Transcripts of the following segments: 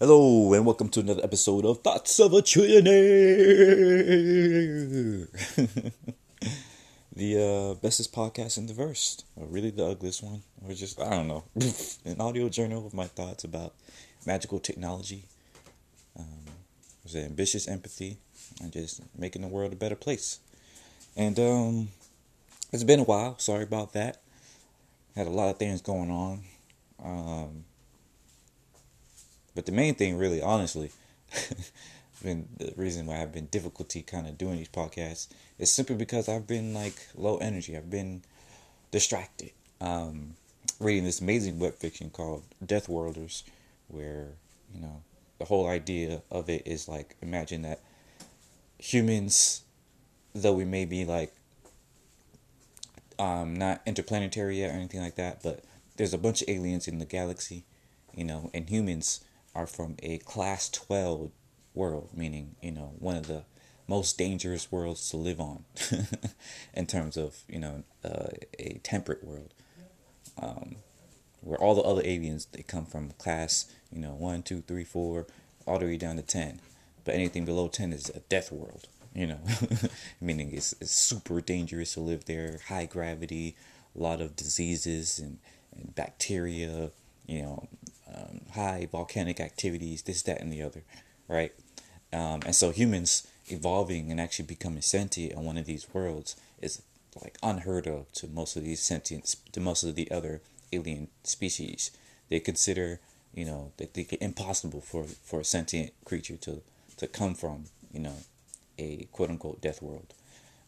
Hello, and welcome to another episode of Thoughts of a Trillionaire. the uh, bestest podcast in the verse, or really the ugliest one, or just, I don't know, an audio journal of my thoughts about magical technology, um, was it ambitious empathy, and just making the world a better place. And um, it's been a while, sorry about that. Had a lot of things going on. Um, but the main thing, really, honestly, been the reason why I've been difficulty kind of doing these podcasts is simply because I've been like low energy. I've been distracted. Um, reading this amazing web fiction called Deathworlders, where you know the whole idea of it is like imagine that humans, though we may be like um, not interplanetary yet or anything like that, but there's a bunch of aliens in the galaxy, you know, and humans are from a class 12 world, meaning, you know, one of the most dangerous worlds to live on in terms of, you know, uh, a temperate world. Um, where all the other aliens, they come from class, you know, one, two, three, four, all the way down to 10. But anything below 10 is a death world, you know, meaning it's, it's super dangerous to live there, high gravity, a lot of diseases and, and bacteria, you know, um, high volcanic activities, this, that, and the other, right? Um, and so humans evolving and actually becoming sentient in one of these worlds is like unheard of to most of these sentient, to most of the other alien species. They consider, you know, that they impossible for for a sentient creature to to come from, you know, a quote unquote death world.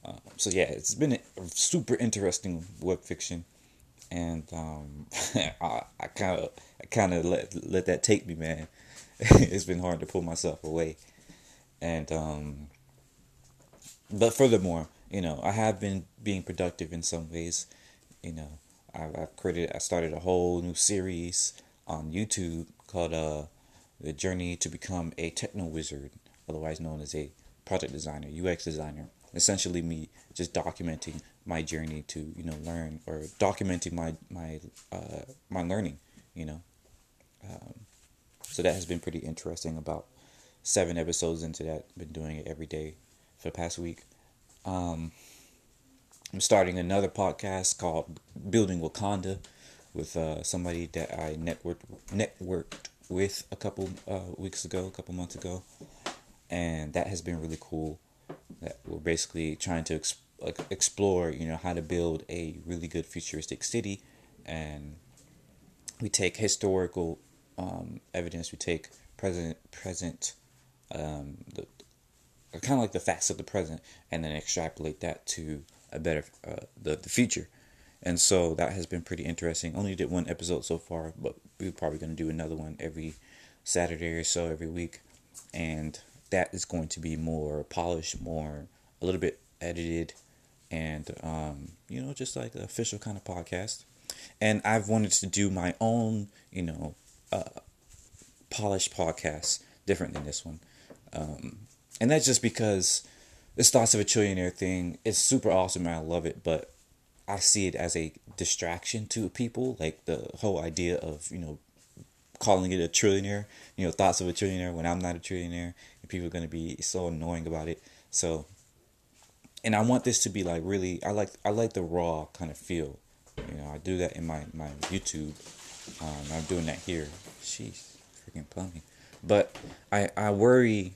Uh, so yeah, it's been a super interesting web fiction, and um, I kind of I kind of let let that take me, man. it's been hard to pull myself away, and um, but furthermore, you know, I have been being productive in some ways. You know, I've, I've created, I started a whole new series on YouTube called uh, "The Journey to Become a Techno Wizard," otherwise known as a project designer, UX designer. Essentially, me just documenting my journey to you know learn or documenting my my uh, my learning. You know, um, so that has been pretty interesting. About seven episodes into that, been doing it every day for the past week. Um, I'm starting another podcast called Building Wakanda with uh, somebody that I networked networked with a couple uh, weeks ago, a couple months ago, and that has been really cool. That we're basically trying to ex- explore, you know, how to build a really good futuristic city, and we take historical um, evidence, we take present present um, the kind of like the facts of the present, and then extrapolate that to a better uh, the the future. And so that has been pretty interesting. Only did one episode so far, but we're probably going to do another one every Saturday or so every week. And that is going to be more polished, more a little bit edited, and um, you know, just like the official kind of podcast. And I've wanted to do my own, you know, uh, polished podcast, different than this one. Um, and that's just because this thoughts of a trillionaire thing is super awesome and I love it, but I see it as a distraction to people. Like the whole idea of you know calling it a trillionaire, you know, thoughts of a trillionaire when I'm not a trillionaire, people are gonna be so annoying about it. So, and I want this to be like really, I like I like the raw kind of feel. You know, I do that in my my YouTube. Um, I'm doing that here. She's freaking plumbing, but I I worry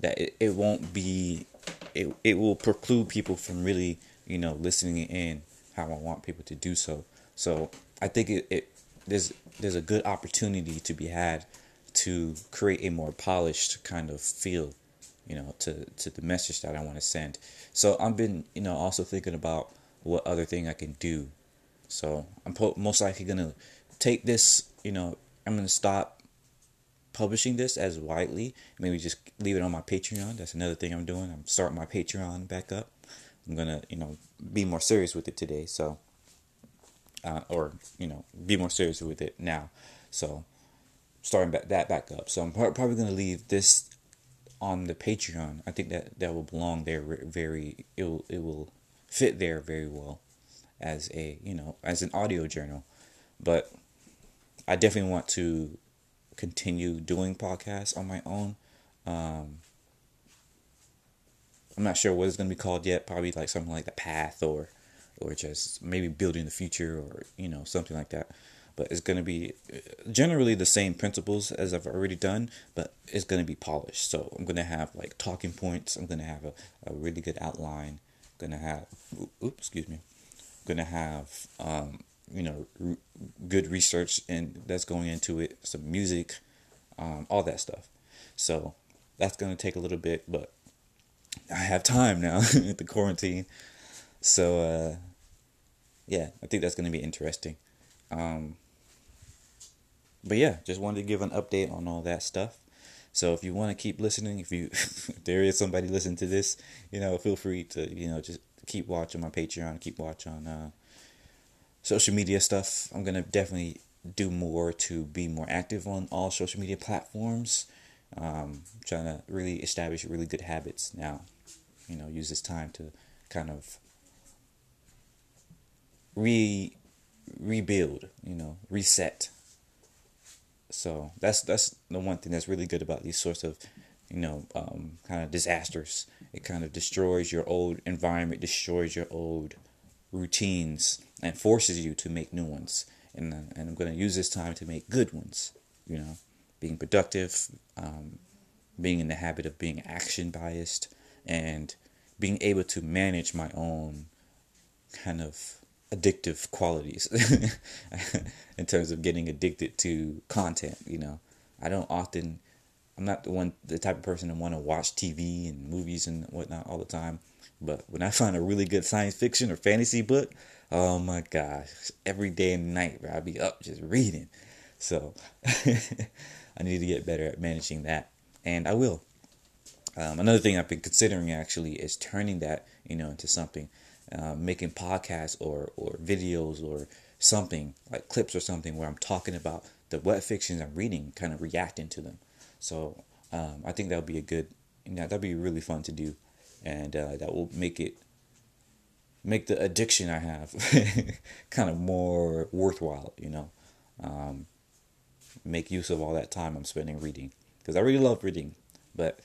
that it, it won't be it, it will preclude people from really you know listening in how I want people to do so. So I think it, it there's there's a good opportunity to be had to create a more polished kind of feel, you know, to to the message that I want to send. So I've been you know also thinking about what other thing I can do. So I'm po- most likely gonna take this, you know, I'm gonna stop publishing this as widely. Maybe just leave it on my Patreon. That's another thing I'm doing. I'm starting my Patreon back up. I'm gonna, you know, be more serious with it today. So, uh, or you know, be more serious with it now. So, starting back, that back up. So I'm probably gonna leave this on the Patreon. I think that that will belong there. Very, it will it will fit there very well as a you know as an audio journal. But I definitely want to continue doing podcasts on my own. Um, I'm not sure what it's going to be called yet. Probably like something like the path or, or just maybe building the future or you know something like that. But it's going to be generally the same principles as I've already done, but it's going to be polished. So I'm going to have like talking points. I'm going to have a, a really good outline. I'm going to have, oops, excuse me. I'm going to have, um, you know, r- good research and that's going into it. Some music, um, all that stuff. So that's going to take a little bit, but I have time now at the quarantine. So, uh, yeah, I think that's going to be interesting. Um, but yeah, just wanted to give an update on all that stuff. So if you want to keep listening, if you if there is somebody listening to this, you know, feel free to you know just keep watching my Patreon, keep watching uh, social media stuff. I'm gonna definitely do more to be more active on all social media platforms. Um, trying to really establish really good habits now. You know, use this time to kind of re rebuild. You know, reset so that's that's the one thing that's really good about these sorts of, you know, um, kind of disasters. It kind of destroys your old environment, destroys your old routines, and forces you to make new ones. And uh, and I'm going to use this time to make good ones. You know, being productive, um, being in the habit of being action biased, and being able to manage my own kind of addictive qualities in terms of getting addicted to content. You know, I don't often, I'm not the one, the type of person that want to watch TV and movies and whatnot all the time. But when I find a really good science fiction or fantasy book, oh my gosh, every day and night, bro, I'll be up just reading. So I need to get better at managing that, and I will. Um, another thing I've been considering actually is turning that, you know, into something uh, making podcasts or, or videos or something like clips or something where I'm talking about the web fictions I'm reading, kind of reacting to them. So um, I think that would be a good, you know, that'd be really fun to do, and uh, that will make it make the addiction I have kind of more worthwhile. You know, um, make use of all that time I'm spending reading because I really love reading, but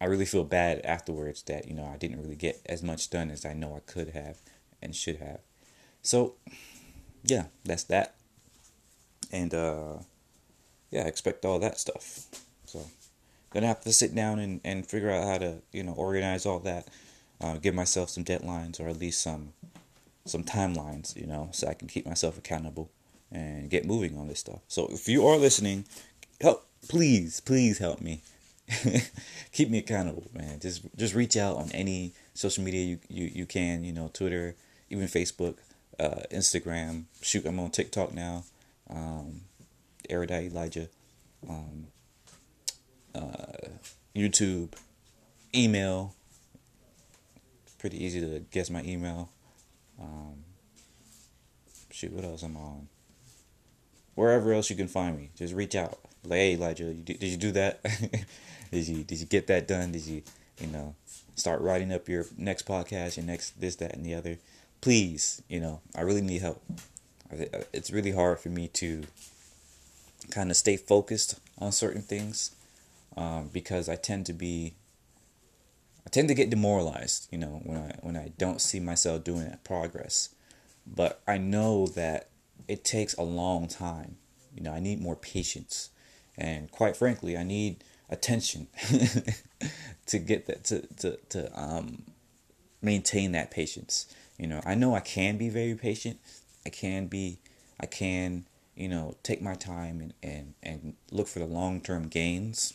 I really feel bad afterwards that you know I didn't really get as much done as I know I could have and should have. So, yeah, that's that. And uh, yeah, expect all that stuff. So, gonna have to sit down and, and figure out how to you know organize all that. Uh, give myself some deadlines or at least some some timelines, you know, so I can keep myself accountable and get moving on this stuff. So if you are listening, help please, please help me. keep me accountable, man. Just just reach out on any social media you, you, you can, you know, Twitter, even Facebook, uh, Instagram. Shoot, I'm on TikTok now. Um, Erudite Elijah. Um, uh, YouTube, email. Pretty easy to guess my email. Um, shoot, what else I'm on? Wherever else you can find me, just reach out. Like, hey Elijah, you, did you do that? did you did you get that done? Did you you know start writing up your next podcast, your next this that and the other? Please, you know, I really need help. It's really hard for me to kind of stay focused on certain things um, because I tend to be I tend to get demoralized, you know, when I when I don't see myself doing that progress. But I know that it takes a long time. You know, I need more patience. And quite frankly, I need attention to get that to to to um maintain that patience. You know, I know I can be very patient. I can be I can, you know, take my time and and and look for the long-term gains,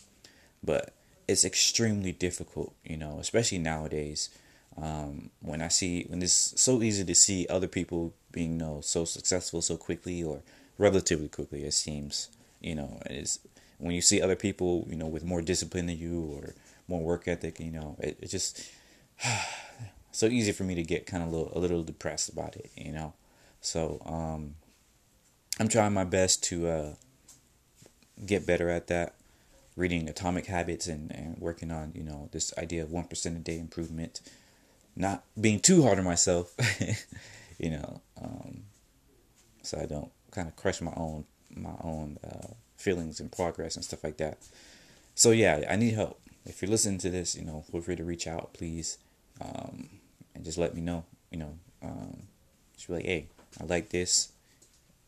but it's extremely difficult, you know, especially nowadays. Um, when I see when it's so easy to see other people being you know so successful so quickly or relatively quickly it seems you know it's when you see other people, you know, with more discipline than you or more work ethic, you know, it, just so easy for me to get kind of a little, a little depressed about it, you know. So um, I'm trying my best to uh, get better at that. Reading Atomic Habits and, and working on, you know, this idea of 1% a day improvement. Not being too hard on myself, you know, um, so I don't kind of crush my own my own uh, feelings and progress and stuff like that. So yeah, I need help. If you're listening to this, you know, feel free to reach out, please, um, and just let me know. You know, um, just be like, hey, I like this,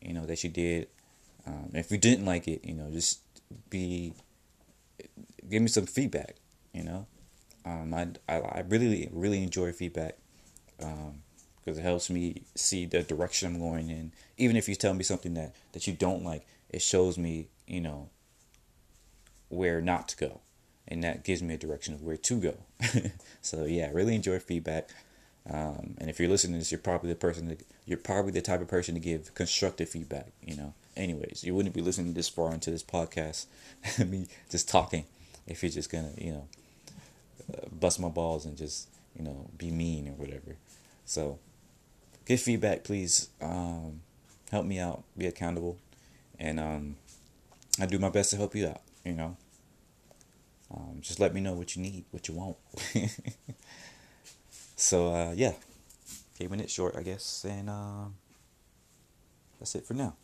you know, that you did. Um, if you didn't like it, you know, just be give me some feedback. You know, um, I, I I really really enjoy feedback um, because it helps me see the direction I'm going in. Even if you tell me something that that you don't like, it shows me you know where not to go, and that gives me a direction of where to go. so yeah, I really enjoy feedback. Um, and if you're listening to this, you're probably the person that you're probably the type of person to give constructive feedback. You know, anyways, you wouldn't be listening this far into this podcast, me just talking, if you're just gonna, you know, bust my balls and just, you know, be mean or whatever. So, give feedback, please. Um, help me out, be accountable, and um, I do my best to help you out. You know, um, just let me know what you need, what you want. so uh, yeah, keeping it short, I guess, and um, that's it for now.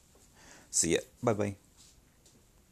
See ya. Bye bye.